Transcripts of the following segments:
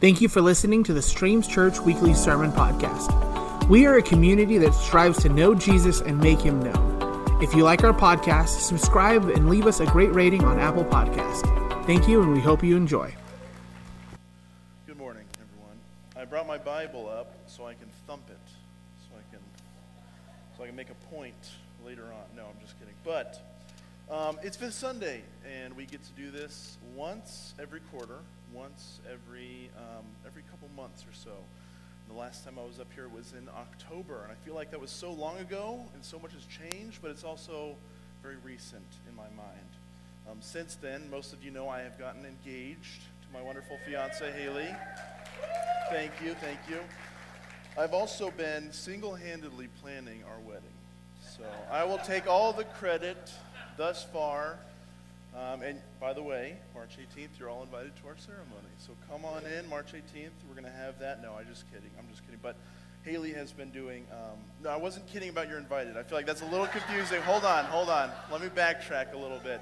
Thank you for listening to the Streams Church Weekly Sermon Podcast. We are a community that strives to know Jesus and make him known. If you like our podcast, subscribe and leave us a great rating on Apple Podcast. Thank you, and we hope you enjoy. Good morning, everyone. I brought my Bible up so I can thump it, so I can, so I can make a point later on. No, I'm just kidding. But um, it's Fifth Sunday, and we get to do this once every quarter, once every um, every couple months or so. The last time I was up here was in October, and I feel like that was so long ago, and so much has changed, but it's also very recent in my mind. Um, since then, most of you know I have gotten engaged to my wonderful fiance Haley. Thank you, thank you. I've also been single-handedly planning our wedding, so I will take all the credit thus far. Um, and by the way, March 18th, you're all invited to our ceremony. So come on in, March 18th. We're going to have that. No, I'm just kidding. I'm just kidding. But Haley has been doing. Um, no, I wasn't kidding about you're invited. I feel like that's a little confusing. Hold on, hold on. Let me backtrack a little bit.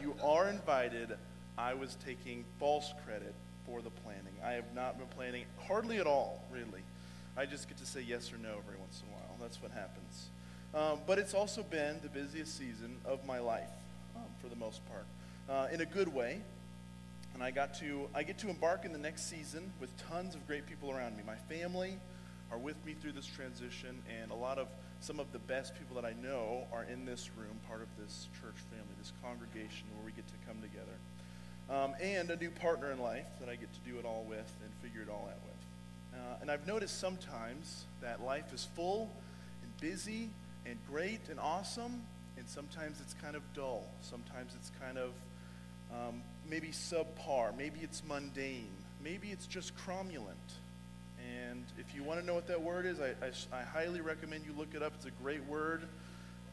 You are invited. I was taking false credit for the planning. I have not been planning hardly at all, really. I just get to say yes or no every once in a while. That's what happens. Um, but it's also been the busiest season of my life, for the most part, uh, in a good way. And I got to I get to embark in the next season with tons of great people around me. My family are with me through this transition, and a lot of some of the best people that I know are in this room, part of this church family, this congregation where we get to come together. Um, and a new partner in life that I get to do it all with and figure it all out with. Uh, and I've noticed sometimes that life is full and busy and great and awesome, and sometimes it's kind of dull. Sometimes it's kind of um, maybe subpar. Maybe it's mundane. Maybe it's just cromulent. And if you want to know what that word is, I, I, I highly recommend you look it up. It's a great word.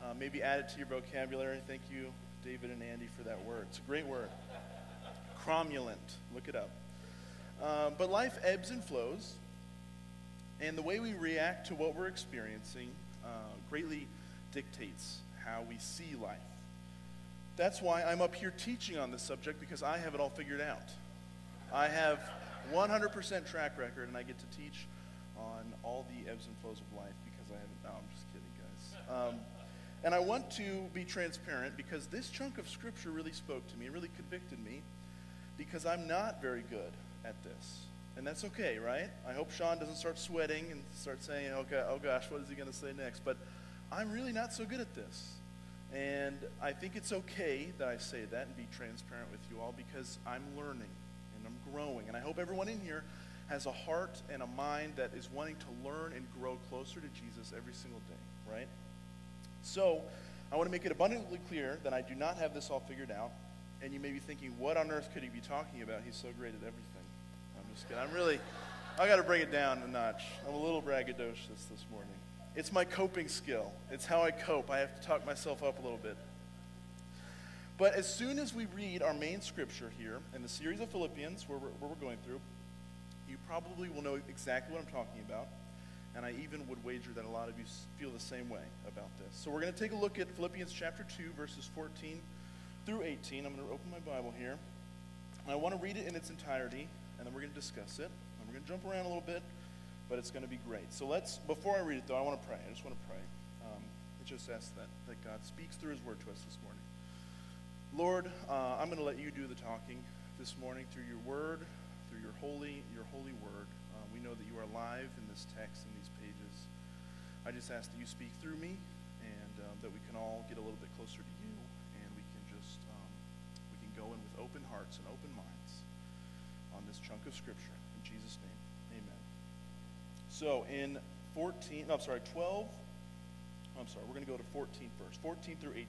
Uh, maybe add it to your vocabulary. Thank you, David and Andy, for that word. It's a great word. Cromulent. Look it up. Uh, but life ebbs and flows, and the way we react to what we're experiencing uh, greatly dictates how we see life. That's why I'm up here teaching on this subject because I have it all figured out. I have 100% track record, and I get to teach on all the ebbs and flows of life because I haven't. No, I'm just kidding, guys. Um, and I want to be transparent because this chunk of scripture really spoke to me, really convicted me, because I'm not very good at this. And that's okay, right? I hope Sean doesn't start sweating and start saying, okay, oh gosh, what is he going to say next? But I'm really not so good at this. And I think it's okay that I say that and be transparent with you all because I'm learning and I'm growing. And I hope everyone in here has a heart and a mind that is wanting to learn and grow closer to Jesus every single day, right? So I want to make it abundantly clear that I do not have this all figured out. And you may be thinking, what on earth could he be talking about? He's so great at everything. I'm just kidding. I'm really, I got to bring it down a notch. I'm a little braggadocious this morning. It's my coping skill. It's how I cope. I have to talk myself up a little bit. But as soon as we read our main scripture here in the series of Philippians, where we're, where we're going through, you probably will know exactly what I'm talking about. And I even would wager that a lot of you feel the same way about this. So we're going to take a look at Philippians chapter 2, verses 14 through 18. I'm going to open my Bible here. And I want to read it in its entirety, and then we're going to discuss it. And we're going to jump around a little bit but it's going to be great. So let's, before I read it though, I want to pray. I just want to pray. Um, I just ask that, that God speaks through his word to us this morning. Lord, uh, I'm going to let you do the talking this morning through your word, through your holy, your holy word. Uh, we know that you are alive in this text, in these pages. I just ask that you speak through me and um, that we can all get a little bit closer to you and we can just, um, we can go in with open hearts and open minds on this chunk of scripture. In Jesus' name. So in 14, no, I'm sorry, 12, I'm sorry, we're going to go to 14 first, 14 through 18.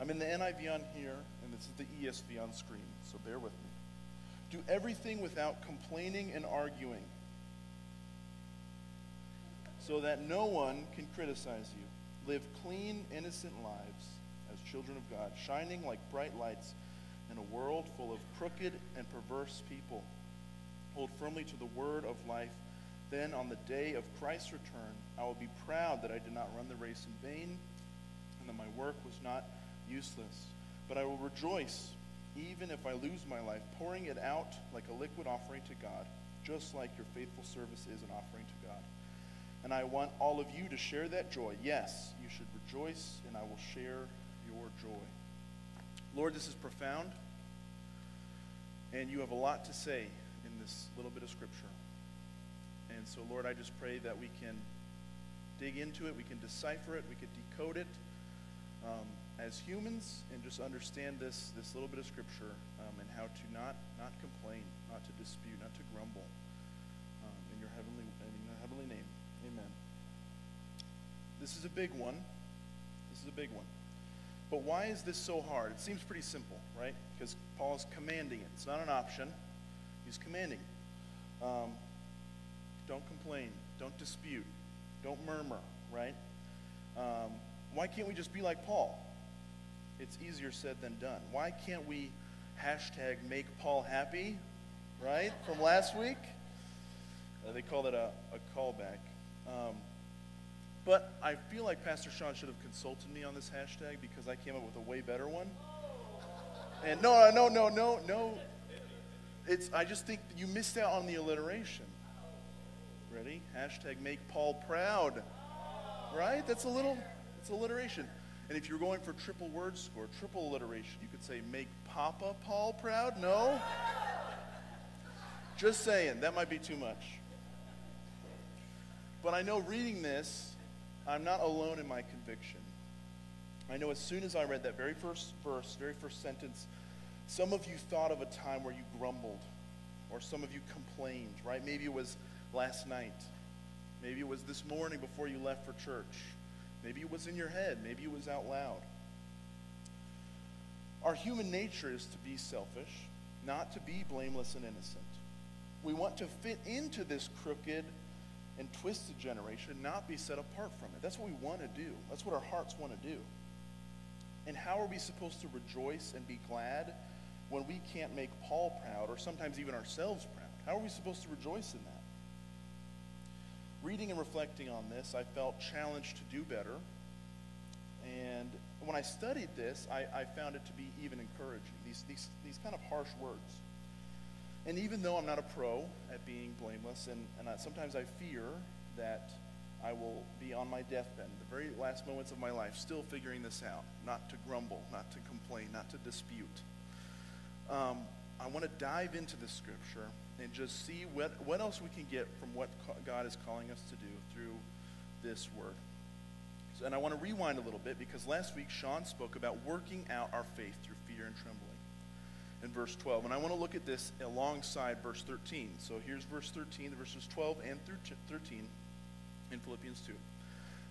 I'm in the NIV on here, and this is the ESV on screen, so bear with me. Do everything without complaining and arguing, so that no one can criticize you. Live clean, innocent lives as children of God, shining like bright lights in a world full of crooked and perverse people. Hold firmly to the word of life then on the day of Christ's return, I will be proud that I did not run the race in vain and that my work was not useless. But I will rejoice even if I lose my life, pouring it out like a liquid offering to God. just like your faithful service is an offering to God. And I want all of you to share that joy. Yes, you should rejoice, and I will share your joy. Lord, this is profound, and you have a lot to say in this little bit of Scripture. And so, Lord, I just pray that we can dig into it, we can decipher it, we can decode it um, as humans, and just understand this, this little bit of Scripture um, and how to not, not complain, not to dispute, not to grumble um, in your heavenly, in your heavenly name. Amen. This is a big one. This is a big one. But why is this so hard? It seems pretty simple, right? Because Paul is commanding it. It's not an option. He's commanding. Um, don't complain. Don't dispute. Don't murmur, right? Um, why can't we just be like Paul? It's easier said than done. Why can't we hashtag make Paul happy, right? From last week? Uh, they call it a, a callback. Um, but I feel like Pastor Sean should have consulted me on this hashtag because I came up with a way better one. And no, no, no, no, no. It's, I just think you missed out on the alliteration. Ready? Hashtag make Paul proud. Right? That's a little, it's alliteration. And if you're going for triple word score, triple alliteration, you could say make Papa Paul proud. No? Just saying, that might be too much. But I know reading this, I'm not alone in my conviction. I know as soon as I read that very first verse, very first sentence, some of you thought of a time where you grumbled, or some of you complained, right? Maybe it was last night. Maybe it was this morning before you left for church. Maybe it was in your head. Maybe it was out loud. Our human nature is to be selfish, not to be blameless and innocent. We want to fit into this crooked and twisted generation, not be set apart from it. That's what we want to do. That's what our hearts want to do. And how are we supposed to rejoice and be glad when we can't make Paul proud or sometimes even ourselves proud? How are we supposed to rejoice in that? Reading and reflecting on this, I felt challenged to do better. And when I studied this, I, I found it to be even encouraging, these, these, these kind of harsh words. And even though I'm not a pro at being blameless, and, and I, sometimes I fear that I will be on my deathbed, the very last moments of my life, still figuring this out, not to grumble, not to complain, not to dispute. Um, I want to dive into the scripture and just see what, what else we can get from what God is calling us to do through this word. So, and I want to rewind a little bit because last week Sean spoke about working out our faith through fear and trembling in verse 12. And I want to look at this alongside verse 13. So here's verse 13, the verses 12 and through 13 in Philippians 2.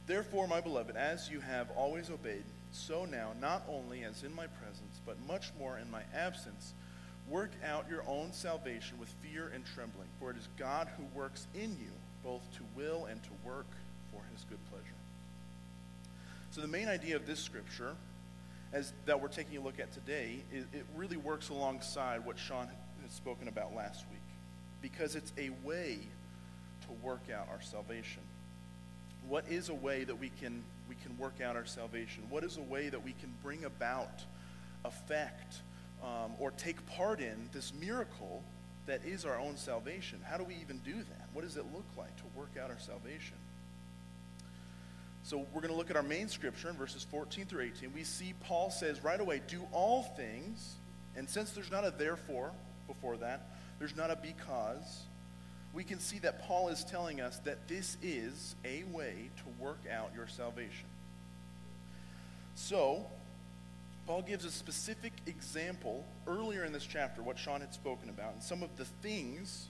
Therefore, my beloved, as you have always obeyed, so now, not only as in my presence, but much more in my absence, work out your own salvation with fear and trembling. For it is God who works in you, both to will and to work for his good pleasure. So, the main idea of this scripture as that we're taking a look at today, it, it really works alongside what Sean has spoken about last week because it's a way to work out our salvation. What is a way that we can, we can work out our salvation? What is a way that we can bring about, affect, um, or take part in this miracle that is our own salvation? How do we even do that? What does it look like to work out our salvation? So we're going to look at our main scripture in verses 14 through 18. We see Paul says right away, do all things. And since there's not a therefore before that, there's not a because, we can see that Paul is telling us that this is a way to work out your salvation. So, Paul gives a specific example earlier in this chapter, what Sean had spoken about, and some of the things,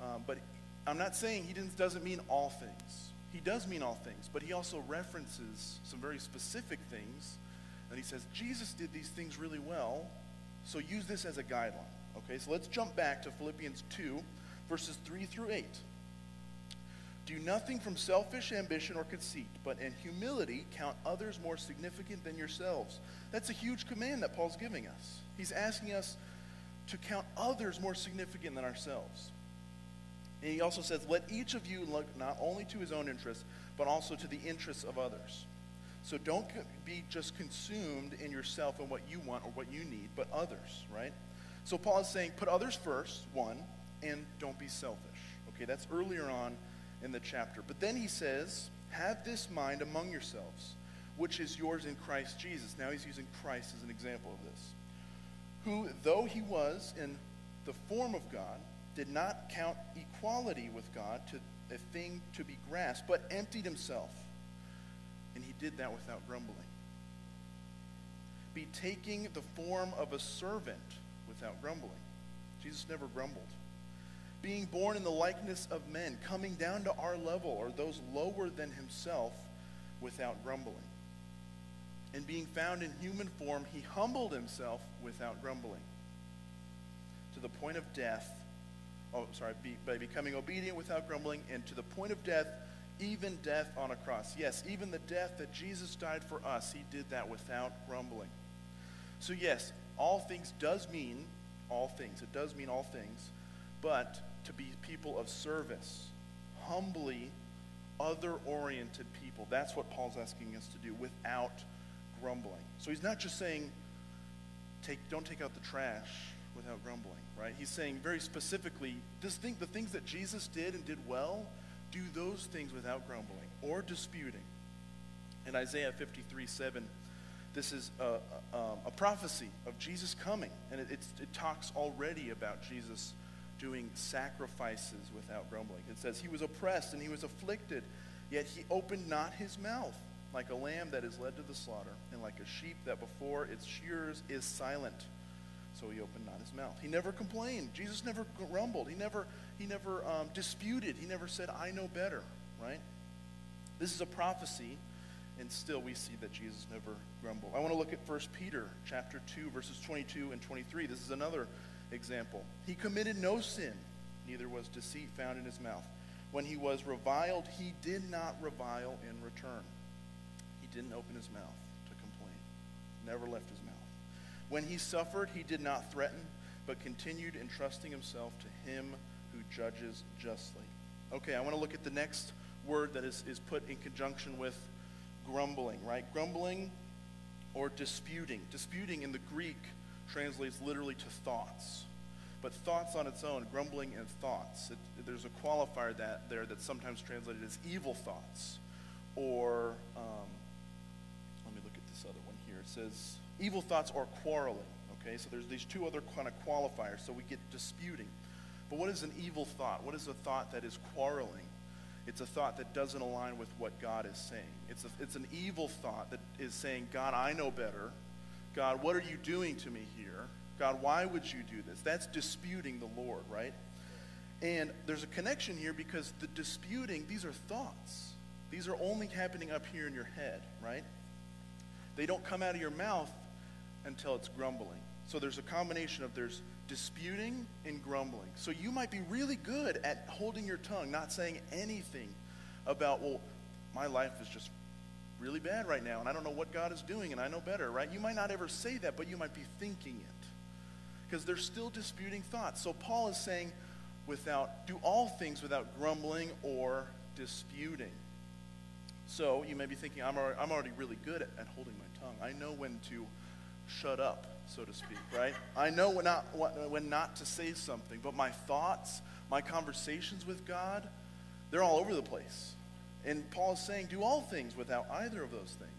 uh, but I'm not saying he doesn't mean all things he does mean all things, but he also references some very specific things. And he says, Jesus did these things really well, so use this as a guideline. Okay, so let's jump back to Philippians 2, verses 3 through 8. Do nothing from selfish ambition or conceit, but in humility count others more significant than yourselves. That's a huge command that Paul's giving us. He's asking us to count others more significant than ourselves. And he also says, Let each of you look not only to his own interests, but also to the interests of others. So don't be just consumed in yourself and what you want or what you need, but others, right? So Paul is saying, put others first, one, and don't be selfish. Okay, that's earlier on in the chapter. But then he says, Have this mind among yourselves, which is yours in Christ Jesus. Now he's using Christ as an example of this. Who, though he was in the form of God, did not count equality with God to a thing to be grasped, but emptied himself. And he did that without grumbling. Be taking the form of a servant without grumbling. Jesus never grumbled. Being born in the likeness of men, coming down to our level or those lower than himself without grumbling. And being found in human form, he humbled himself without grumbling. To the point of death, oh, sorry, be, by becoming obedient without grumbling, and to the point of death, even death on a cross. Yes, even the death that Jesus died for us, he did that without grumbling. So, yes, all things does mean all things. It does mean all things, but to be people of service, humbly, other oriented people. That's what Paul's asking us to do without grumbling. So he's not just saying, take, don't take out the trash without grumbling, right? He's saying very specifically, this thing, the things that Jesus did and did well, do those things without grumbling or disputing. In Isaiah 53 7, this is a, a, um, a prophecy of Jesus coming, and it, it talks already about Jesus doing sacrifices without grumbling. It says, He was oppressed and he was afflicted, yet he opened not his mouth, like a lamb that is led to the slaughter, and like a sheep that before its shears is silent. So he opened not his mouth. He never complained. Jesus never grumbled. He never, he never um, disputed. He never said, I know better, right? This is a prophecy and still we see that Jesus never grumbled. I want to look at 1 Peter chapter 2 verses 22 and 23. This is another example. He committed no sin, neither was deceit found in his mouth. When he was reviled, he did not revile in return. He didn't open his mouth to complain. Never left his mouth. When he suffered, he did not threaten, but continued entrusting himself to him who judges justly. Okay, I want to look at the next word that is, is put in conjunction with grumbling, right? Grumbling or disputing. Disputing in the Greek translates literally to thoughts. But thoughts on its own, grumbling and thoughts. It, there's a qualifier that there that's sometimes translated as evil thoughts. Or, um, let me look at this other one here. It says evil thoughts or quarreling. Okay, so there's these two other kind of qualifiers. So we get disputing. But what is an evil thought? What is a thought that is quarreling? It's a thought that doesn't align with what God is saying. It's, a, it's an evil thought that is saying, God, I know better. God, what are you doing to me here? God, why would you do this? That's disputing the Lord, right? And there's a connection here because the disputing, these are thoughts. These are only happening up here in your head, right? They don't come out of your mouth until it's grumbling. So there's a combination of there's disputing and grumbling. So you might be really good at holding your tongue, not saying anything about, well, my life is just really bad right now, and I don't know what God is doing, and I know better, right? You might not ever say that, but you might be thinking it. Because they're still disputing thoughts. So Paul is saying, without, do all things without grumbling or disputing. So you may be thinking, I'm already, I'm already really good at, at holding my tongue. I know when to shut up so to speak, right? I know when not, when not to say something, but my thoughts, my conversations with God, they're all over the place. And Paul is saying, do all things without either of those things.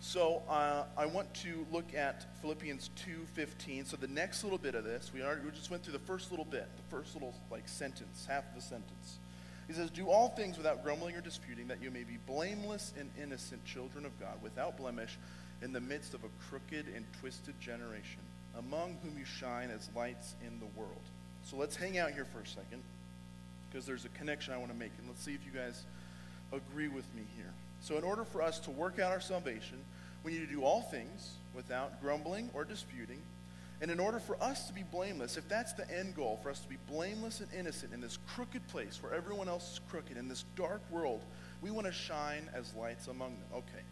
So uh, I want to look at Philippians 2.15. So the next little bit of this, we, already, we just went through the first little bit, the first little like sentence, half of the sentence. He says, Do all things without grumbling or disputing, that you may be blameless and innocent children of God, without blemish, in the midst of a crooked and twisted generation, among whom you shine as lights in the world. So let's hang out here for a second, because there's a connection I want to make, and let's see if you guys agree with me here. So, in order for us to work out our salvation, we need to do all things without grumbling or disputing. And in order for us to be blameless, if that's the end goal, for us to be blameless and innocent in this crooked place where everyone else is crooked, in this dark world, we want to shine as lights among them. Okay.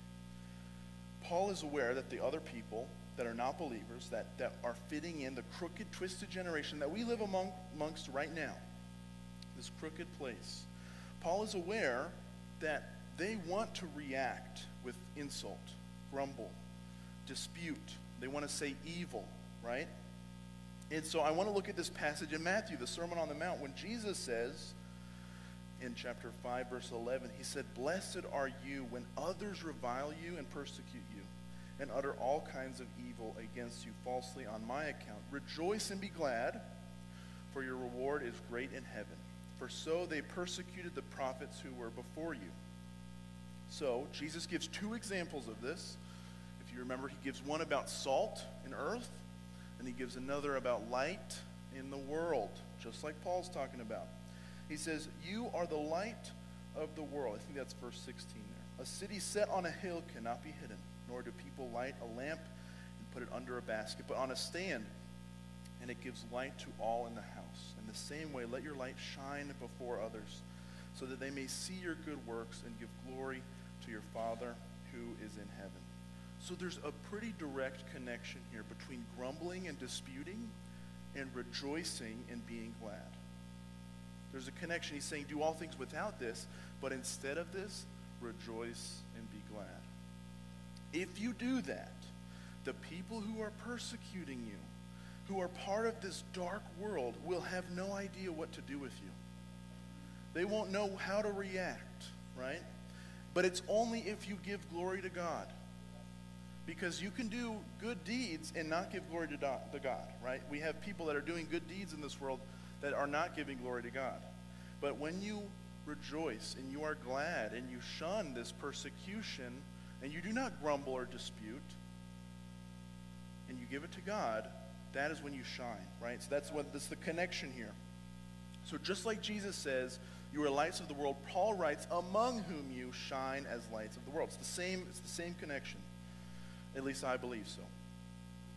Paul is aware that the other people that are not believers, that, that are fitting in the crooked, twisted generation that we live among, amongst right now, this crooked place, Paul is aware that they want to react with insult, grumble, dispute. They want to say evil, right? And so I want to look at this passage in Matthew, the Sermon on the Mount, when Jesus says in chapter 5, verse 11, he said, Blessed are you when others revile you and persecute you and utter all kinds of evil against you falsely on my account. Rejoice and be glad, for your reward is great in heaven. For so they persecuted the prophets who were before you. So, Jesus gives two examples of this. If you remember, he gives one about salt in earth, and he gives another about light in the world, just like Paul's talking about. He says, You are the light of the world. I think that's verse 16 there. A city set on a hill cannot be hidden, nor do people light a lamp and put it under a basket, but on a stand, and it gives light to all in the house. The same way, let your light shine before others, so that they may see your good works and give glory to your Father who is in heaven. So there's a pretty direct connection here between grumbling and disputing and rejoicing and being glad. There's a connection. He's saying, do all things without this, but instead of this, rejoice and be glad. If you do that, the people who are persecuting you, who are part of this dark world, will have no idea what to do with you. They won't know how to react, right? But it's only if you give glory to God. Because you can do good deeds and not give glory to God, right? We have people that are doing good deeds in this world that are not giving glory to God. But when you rejoice and you are glad and you shun this persecution and you do not grumble or dispute and you give it to God, that is when you shine, right? So that's what this the connection here. So just like Jesus says, you are lights of the world, Paul writes, among whom you shine as lights of the world. It's the same, it's the same connection. At least I believe so.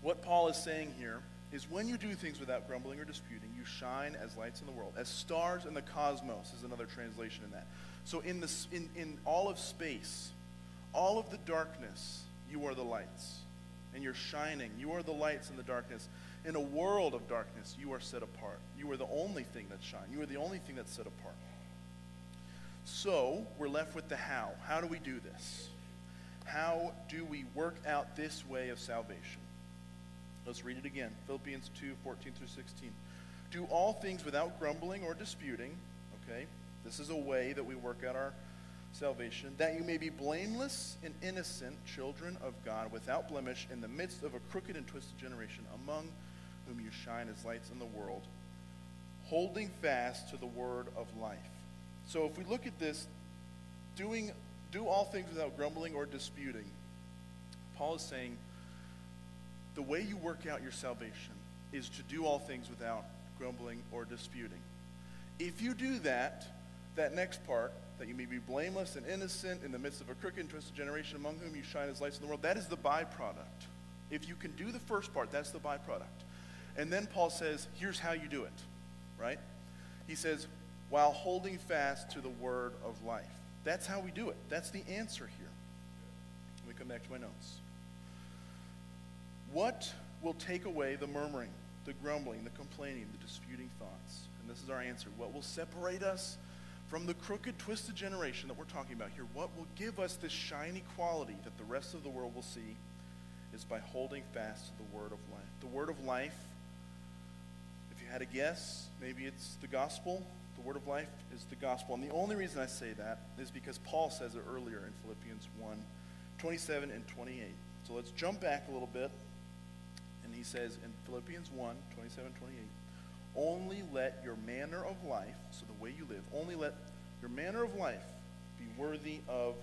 What Paul is saying here is when you do things without grumbling or disputing, you shine as lights in the world, as stars in the cosmos is another translation in that. So in, this, in, in all of space, all of the darkness, you are the lights. And you're shining. You are the lights in the darkness. In a world of darkness, you are set apart. You are the only thing that shines. You are the only thing that's set apart. So we're left with the how. How do we do this? How do we work out this way of salvation? Let's read it again. Philippians 2 14 through 16. Do all things without grumbling or disputing. Okay? This is a way that we work out our salvation, that you may be blameless and innocent children of God without blemish in the midst of a crooked and twisted generation, among whom you shine as lights in the world, holding fast to the word of life. So if we look at this, doing do all things without grumbling or disputing. Paul is saying the way you work out your salvation is to do all things without grumbling or disputing. If you do that, that next part, that you may be blameless and innocent in the midst of a crooked and twisted generation among whom you shine as lights in the world, that is the byproduct. If you can do the first part, that's the byproduct. And then Paul says, here's how you do it, right? He says, while holding fast to the word of life. That's how we do it. That's the answer here. Let me come back to my notes. What will take away the murmuring, the grumbling, the complaining, the disputing thoughts? And this is our answer. What will separate us from the crooked, twisted generation that we're talking about here? What will give us this shiny quality that the rest of the world will see is by holding fast to the word of life. The word of life, if you had a guess, maybe it's the gospel. The word of life is the gospel. And the only reason I say that is because Paul says it earlier in Philippians 1 27 and 28. So let's jump back a little bit and he says in Philippians 1 27, 28, only let your manner of life, so the way you live, only let your manner of life be worthy of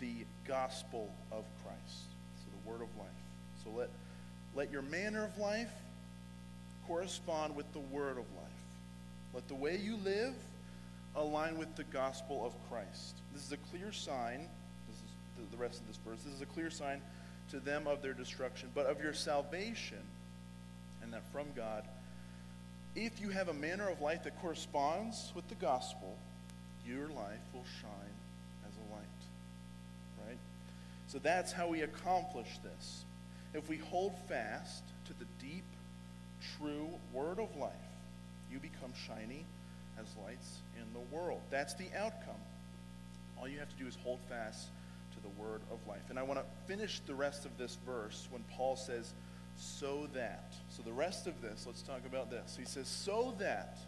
the gospel of Christ. So the word of life. So let, let your manner of life correspond with the word of life. Let the way you live align with the gospel of Christ. This is a clear sign. This is the rest of this verse. This is a clear sign to them of their destruction, but of your salvation, and that from God. If you have a manner of life that corresponds with the gospel, your life will shine as a light. Right? So that's how we accomplish this. If we hold fast to the deep, true word of life, you become shiny as lights in the world. That's the outcome. All you have to do is hold fast to the word of life. And I want to finish the rest of this verse when Paul says, so that. So the rest of this, let's talk about this. He says, so that.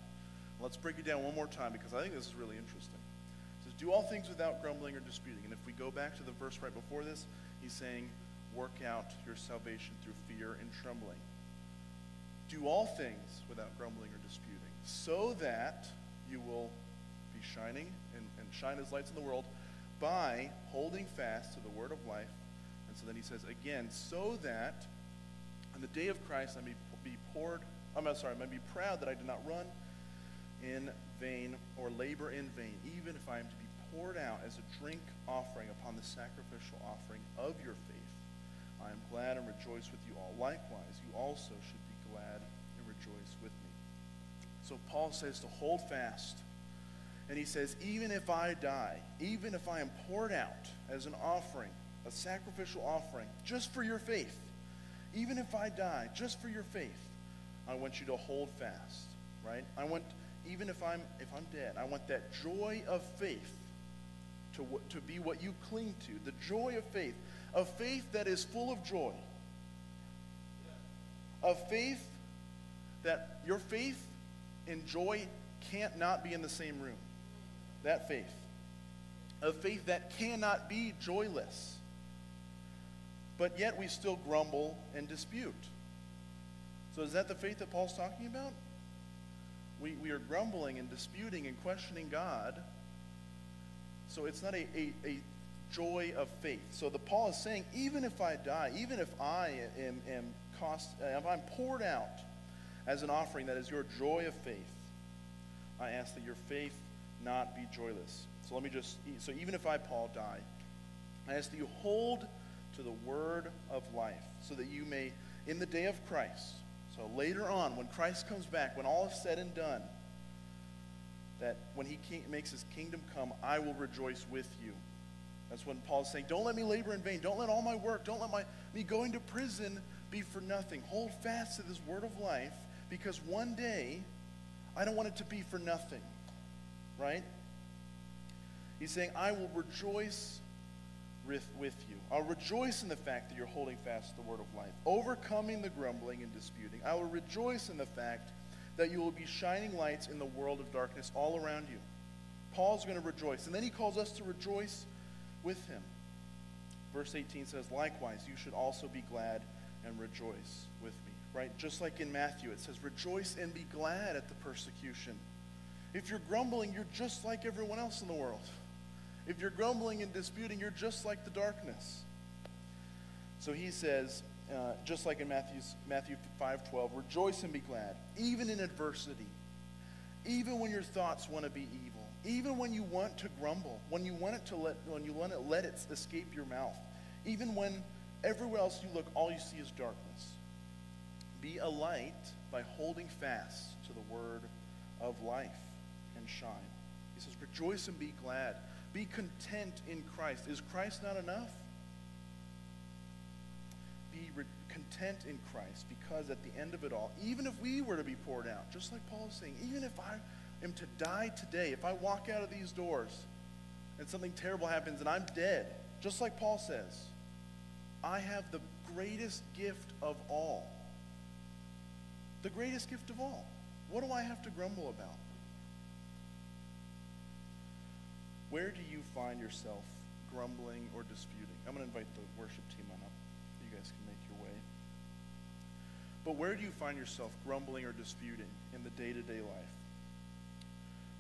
Let's break it down one more time because I think this is really interesting. He says, do all things without grumbling or disputing. And if we go back to the verse right before this, he's saying, work out your salvation through fear and trembling. Do all things without grumbling or disputing, so that you will be shining and, and shine as lights in the world by holding fast to the word of life. And so then he says again, so that on the day of Christ I may be poured, I'm sorry, I may be proud that I did not run in vain or labor in vain, even if I am to be poured out as a drink offering upon the sacrificial offering of your faith. I am glad and rejoice with you all. Likewise, you also should glad and rejoice with me. So Paul says to hold fast. And he says, even if I die, even if I am poured out as an offering, a sacrificial offering, just for your faith, even if I die, just for your faith, I want you to hold fast, right? I want, even if I'm, if I'm dead, I want that joy of faith to, to be what you cling to, the joy of faith, a faith that is full of joy, a faith that your faith and joy can't not be in the same room. That faith. A faith that cannot be joyless. But yet we still grumble and dispute. So is that the faith that Paul's talking about? We, we are grumbling and disputing and questioning God. So it's not a, a, a joy of faith. So the Paul is saying, even if I die, even if I am, am cost, uh, if I'm poured out as an offering that is your joy of faith, I ask that your faith not be joyless. So let me just, so even if I, Paul, die, I ask that you hold to the word of life so that you may, in the day of Christ, so later on, when Christ comes back, when all is said and done, that when he makes his kingdom come, I will rejoice with you. That's when Paul's saying, Don't let me labor in vain. Don't let all my work, don't let my, me going to prison be for nothing. Hold fast to this word of life because one day I don't want it to be for nothing. Right? He's saying, I will rejoice with, with you. I'll rejoice in the fact that you're holding fast to the word of life, overcoming the grumbling and disputing. I will rejoice in the fact that you will be shining lights in the world of darkness all around you. Paul's going to rejoice. And then he calls us to rejoice with him. Verse 18 says, Likewise, you should also be glad and rejoice with me. Right? Just like in Matthew, it says, Rejoice and be glad at the persecution. If you're grumbling, you're just like everyone else in the world. If you're grumbling and disputing, you're just like the darkness. So he says, uh, just like in Matthew's, Matthew 5.12, rejoice and be glad, even in adversity, even when your thoughts want to be evil, even when you want to grumble, when you want it to let, when you want to let it escape your mouth, even when everywhere else you look, all you see is darkness. Be a light by holding fast to the word of life and shine. He says, rejoice and be glad. Be content in Christ. Is Christ not enough? Be re- content in Christ because at the end of it all, even if we were to be poured out, just like Paul is saying, even if I am to die today, if I walk out of these doors and something terrible happens and I'm dead, just like Paul says, I have the greatest gift of all. The greatest gift of all. What do I have to grumble about? Where do you find yourself grumbling or disputing? I'm going to invite the worship team on up. You guys can make your way. But where do you find yourself grumbling or disputing in the day to day life?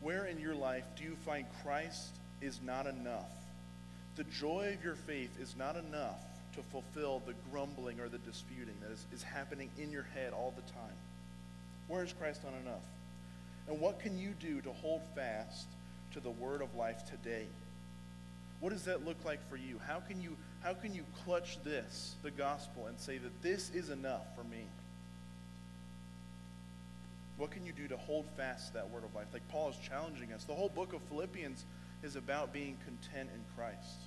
Where in your life do you find Christ is not enough? The joy of your faith is not enough to fulfill the grumbling or the disputing that is, is happening in your head all the time. Where is Christ not enough? And what can you do to hold fast to the word of life today? What does that look like for you? How can you how can you clutch this, the gospel, and say that this is enough for me? What can you do to hold fast to that word of life? Like Paul is challenging us. The whole book of Philippians is about being content in Christ.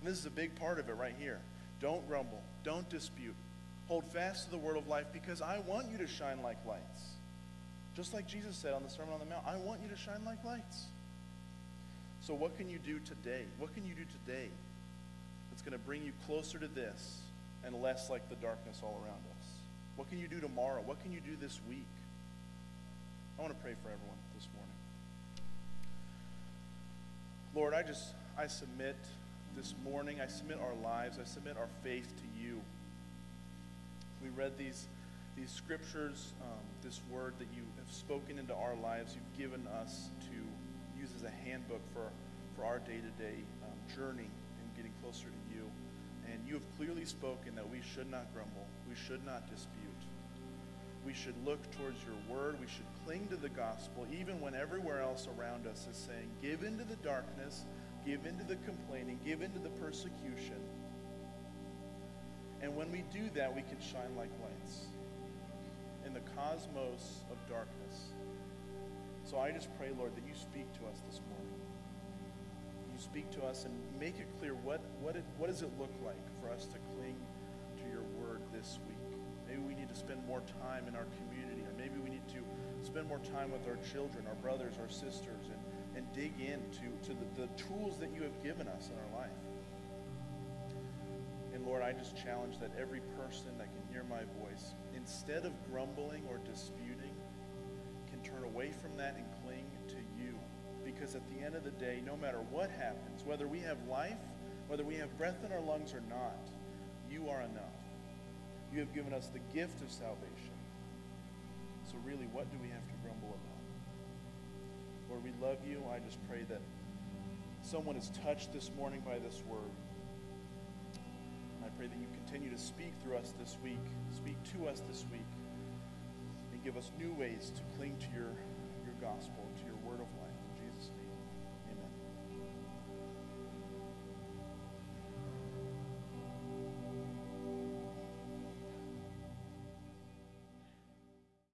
And this is a big part of it right here. Don't grumble. Don't dispute. Hold fast to the word of life because I want you to shine like lights. Just like Jesus said on the Sermon on the Mount, I want you to shine like lights. So, what can you do today? What can you do today that's going to bring you closer to this and less like the darkness all around us? What can you do tomorrow? What can you do this week? I want to pray for everyone this morning. Lord, I just, I submit this morning, I submit our lives, I submit our faith to you. We read these, these scriptures, um, this word that you have spoken into our lives, you've given us to use as a handbook for, for our day to day journey in getting closer to you. And you have clearly spoken that we should not grumble, we should not dispute. We should look towards your word. We should cling to the gospel, even when everywhere else around us is saying, give into the darkness, give into the complaining, give into the persecution. And when we do that, we can shine like lights in the cosmos of darkness. So I just pray, Lord, that you speak to us this morning. You speak to us and make it clear what, what, it, what does it look like for us to cling to your word this week. Maybe we need to spend more time in our community, or maybe we need to spend more time with our children, our brothers, our sisters, and, and dig into to the, the tools that you have given us in our life. And Lord, I just challenge that every person that can hear my voice, instead of grumbling or disputing, can turn away from that and cling to you. Because at the end of the day, no matter what happens, whether we have life, whether we have breath in our lungs or not, you are enough. You have given us the gift of salvation. So, really, what do we have? Lord, we love you. I just pray that someone is touched this morning by this word. I pray that you continue to speak through us this week, speak to us this week, and give us new ways to cling to your, your gospel, to your word of.